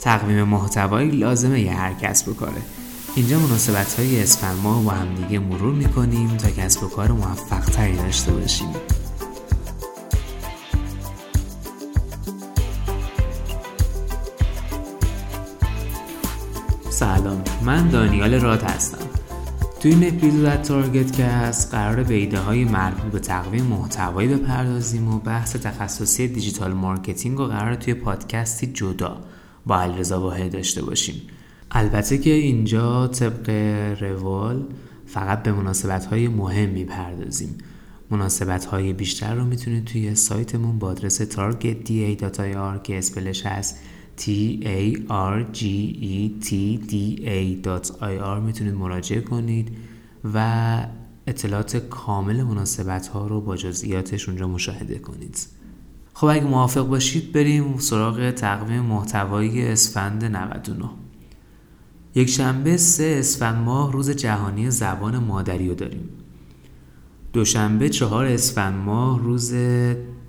تقویم محتوایی لازمه یه هر کسب و اینجا مناسبت های اسفند ماه با همدیگه مرور می‌کنیم تا کسب و کار موفق تری داشته باشیم. سلام من دانیال راد هستم. توی این اپیزود از target که هست قرار به ایده های مربوط به تقویم محتوایی بپردازیم و بحث تخصصی دیجیتال مارکتینگ رو قرار توی پادکستی جدا با علیرضا واحد داشته باشیم. البته که اینجا طبق روال فقط به مناسبت های مهم می‌پردازیم. مناسبت های بیشتر رو می‌تونید توی سایتمون با آدرس targetda.ir که اسپلش هست t a r g e t d a.ir می‌تونید مراجعه کنید و اطلاعات کامل مناسبت ها رو با جزئیاتش اونجا مشاهده کنید. خب اگه موافق باشید بریم سراغ تقویم محتوایی اسفند 99 یک شنبه سه اسفند ماه روز جهانی زبان مادری رو داریم. دوشنبه چهار اسفند ماه روز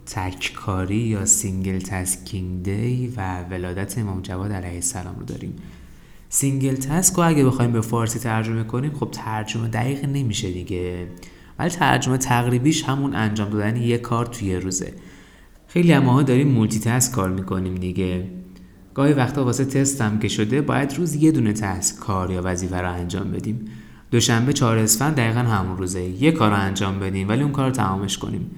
تک‌کاری یا single tasking day و ولادت امام جواد علیه السلام رو داریم. single task رو اگه بخوایم به فارسی ترجمه کنیم خب ترجمه دقیق نمیشه دیگه. ولی ترجمه تقریبیش همون انجام دادن یه کار توی روزه. خیلی ها داریم multitask کار می‌کنیم دیگه. گاهی وقتا واسه تست هم که شده باید روز یه دونه task کار یا وظیفه رو انجام بدیم. دوشنبه چهار اسفند دقیقا همون روزه. یه کار رو انجام بدیم ولی اون کار رو تمامش کنیم.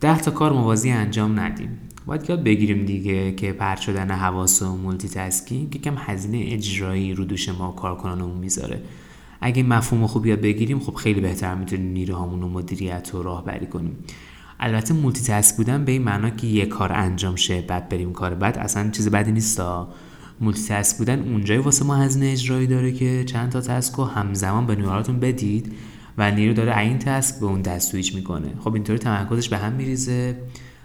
ده تا کار موازی انجام ندیم. باید یاد بگیریم دیگه که پرت شدن حواس و multitasking یکم هزینه اجرایی رو دوش ما کارکنانمون می‌ذاره. اگه مفهوم خوب یاد بگیریم خب خیلی بهتر می‌تونیم نیروهامون رو مدیریت و راهبری کنیم. البته multitask بودن به این معنا که یه کار انجام شه بعد بریم کار بعد اصلا چیز بدی نیست multitask بودن اونجایی واسه ما هزینه اجرایی داره که چند تا task رو همزمان به نیروهاتون بدید و نیرو داره این task به اون دست سویچ می‌کنه. خب اینطوری تمرکزش به هم میریزه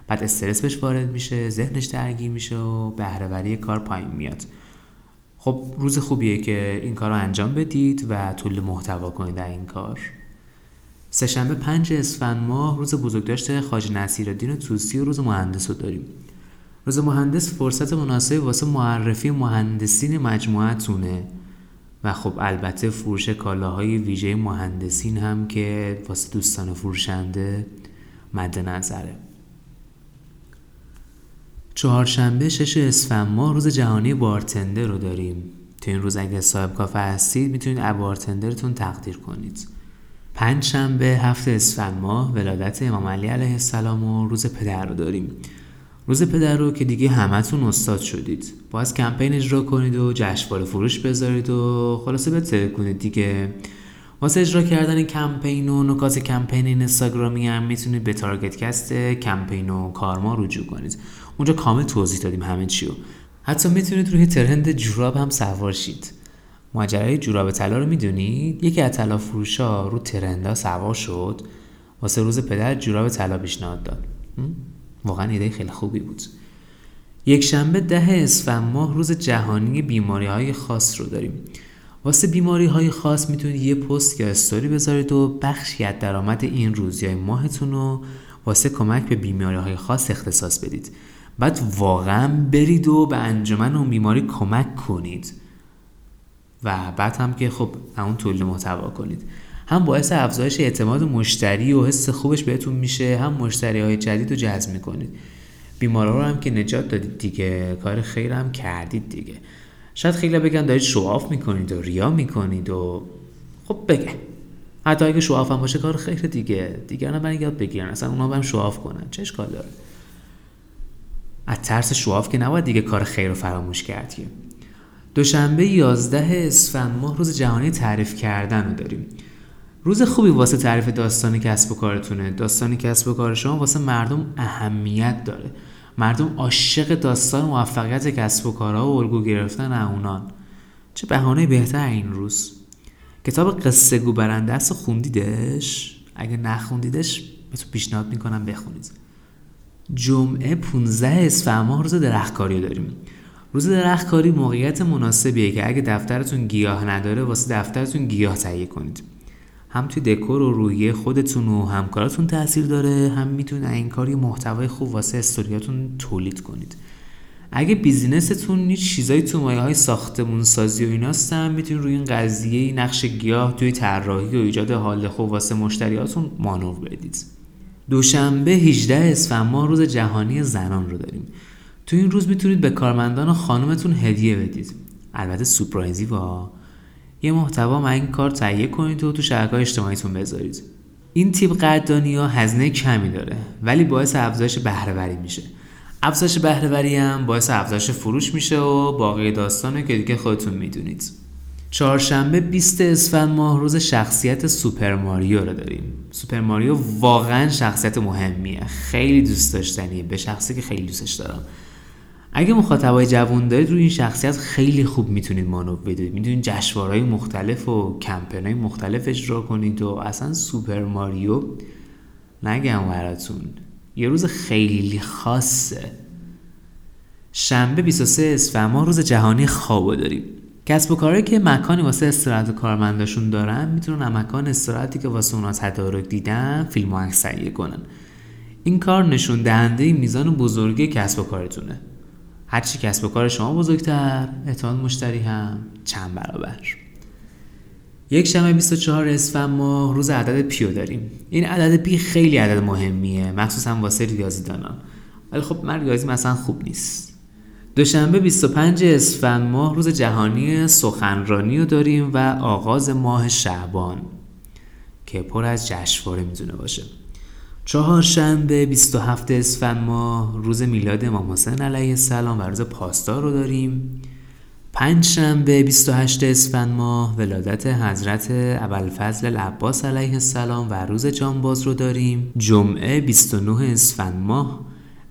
بعد استرس بهش وارد میشه ذهنش درگیر میشه و بهرهوری کار پایین میاد. خب روز خوبیه که این کار رو انجام بدید و طول محتوا کنید در این کار. سهشنبه پنج اسفند ماه روز بزرگداشت خاج نصیرالدین توسی و روز مهندس رو داریم. روز مهندس فرصت مناسبی واسه معرفی مهندسین مجموعتونه. و خب البته فروش کالاهای ویژه مهندسین هم که واسه دوستان فروشنده مد نظره. چهارشنبه شش اسفند ماه روز جهانی bartender رو داریم. تو این روز اگه صاحب کافه هستید می‌تونید bartender تون تقدیر کنید. پنج شنبه هفتم اسفند ماه ولادت امام علی علیه السلام و روز پدر رو داریم. روز پدر رو که دیگه همتون استاد شدید. باز کمپین اجرا کنید و جشنواره فروش بذارید و خلاصه بهتر کنید دیگه. واسه اجرا کردن کمپین و نکات کمپین اینستاگرامی هم می‌تونید به Target Cast کمپین و کارما رجوع کنید. اونجا کامل توضیح دادیم همه چی رو. حتی می‌تونید روی ترند جوراب هم سوار شید. ماجرای جوراب طلا رو می‌دونید یکی از طلا فروشا رو ترندا سوار شد. واسه روز پدر جوراب طلا پیشنهاد داد. واقعا ایده خیلی خوبی بود. یک شنبه ده اسفند ماه روز جهانی بیماری های خاص رو داریم. واسه بیماری های خاص می‌تونید یه پست یا استوری بذارید و بخشی از درآمد این روز یا ماهتون رو واسه کمک به بیماری های خاص اختصاص بدید. بعد واقعا برید و به انجمن اون بیماری کمک کنید. و بعد هم که خب اون تولید محتوا کنید. هم باعث افزایش اعتماد مشتری و حس خوبش بهتون میشه هم مشتری های جدید رو جذب می‌کنید. بیمارا رو هم که نجات دادید دیگه کار خیر هم کردید دیگه. شاید خیلی بگن دارید شواف می‌کنید و ریا می‌کنید و خب بگه. حتی اگه شواف هم باشه کار خیر دیگه. دیگران من یاد بگیرن. اصلا اونا هم شواف کنن. چه اشکال داره؟ از ترس شواف که نباید دیگه کار خیر رو فراموش کرد که دوشنبه 11 اسفند ماه روز جهانی تعریف کردن رو داریم. روز خوبی واسه تعریف داستانی کسب و کارتونه. داستانی کسب و کار شما واسه مردم اهمیت داره. مردم عاشق داستان موفقیت کسب و کارها و الگو گرفتن اونان. چه بهانه بهتر این روز. کتاب قصه گو برنده است خوندیدش؟ اگه نخوندیدش بهتون پیشنهاد می‌کنم بخونید. جمعه 15 اسفند ماه روز درختکاری داریم. روز درختکاری موقعیت مناسبیه که اگه دفترتون گیاه نداره واسه دفترتون گیاه تهیه کنید. هم توی دکور و روحیه خودتون و همکاراتون تاثیر داره هم می‌تونه این کاری محتوای خوب واسه استوریاتون تولید کنید. اگه بیزینستون یه چیزایی تو مایه های ساختمون سازی و ایناست می‌تونید روی این قضیه نقش گیاه توی طراحی و ایجاد حال خوب واسه مشتریاتون مانور بدید. دوشنبه 18 اسفند ماه روز جهانی زنان رو داریم. تو این روز می‌تونید به کارمندان و خانومتون هدیه بدید. البته سورپرایزی با یه محتوا من این کار تهیه کنید و تو شبکه‌های اجتماعیتون بذارید. این تیپ قدردانی ها هزینه کمی داره ولی باعث افزایش بهرهوری میشه. افزایش بهرهوری هم باعث افزایش فروش میشه و باقی داستانه که دیگه خودتون می‌دونید. چهارشنبه 20 اسفند ماه روز شخصیت سوپر ماریو رو داریم. سوپر ماریو واقعا شخصیت مهمیه. خیلی دوست داشتنیه. به شخصی که خیلی دوستش دارم. اگه مخاطبای جوان دارید روی این شخصیت خیلی خوب می‌تونید مانور بدید. می‌تونید جشنواره‌های مختلف و کمپینای مختلف اجرا کنید و اصلا سوپر ماریو نگم براتون. یه روز خیلی خاصه. شنبه 23 اسفند روز جهانی خوابو داریم. کسب و کارهایی که مکانی واسه استراحت کارمنداشون دارن می‌تونن مکان استراحتی که واسه اونا تدارک دیدن فیلم و کنن. این کار نشون دهنده میزان بزرگی کسب و کارتونه. هرچی کسب و کار شما بزرگتر احتمال مشتری هم چند برابر. یک شنبه 24 اسفند ماه روز عدد پیو داریم. این عدد پی خیلی عدد مهمیه. مخصوصا واسه ریاضیدانان. ولی خب من ریاضی مثلا خوب نیست. دوشنبه 25 اسفند ماه روز جهانی سخنرانی رو داریم و آغاز ماه شعبان که پر از جشنواره می‌تونه باشه. چهارشنبه 27 اسفند ماه روز میلاد امام حسین علیه السلام و روز پاستا رو داریم. پنج شنبه 28 اسفند ماه ولادت حضرت ابوالفضل العباس علیه السلام و روز جانباز رو داریم. جمعه 29 اسفند ماه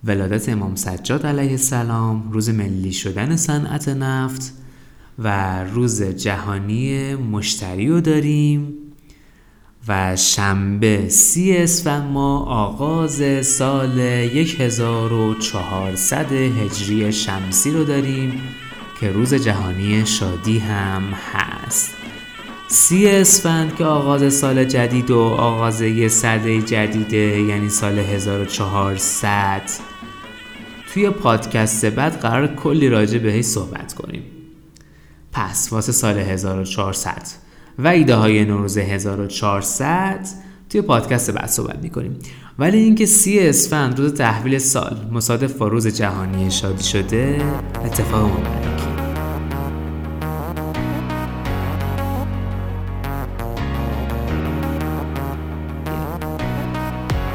ولادت امام سجاد علیه السلام روز ملی شدن صنعت نفت و روز جهانی مشتری رو داریم. و شنبه سی اسفند ماه آغاز سال 1400 هجری شمسی رو داریم که روز جهانی شادی هم هست. سی اسفند که آغاز سال جدید و آغاز یه سده جدیده یعنی سال 1400 توی پادکست بعد قرار کلی راجع بهش صحبت کنیم. پس واسه سال 1400 و ایده های نوروز 1400 توی پادکست بعد صحبت می‌کنیم. ولی اینکه سی اسفند روز تحویل سال مصادف با روز جهانی شادی شده اتفاق مبارکی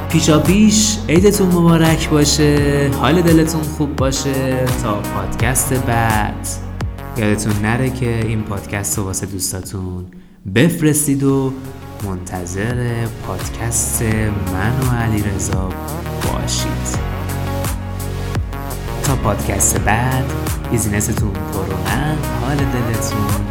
پیشا پیش عیدتون مبارک باشه حال دلتون خوب باشه. تا پادکست بعد یادتون نره که این پادکست رو واسه دوستاتون بفرستید و منتظر پادکست من و علی رضا باشید. تا پادکست بعد بیزینستون پرونن حال دلتون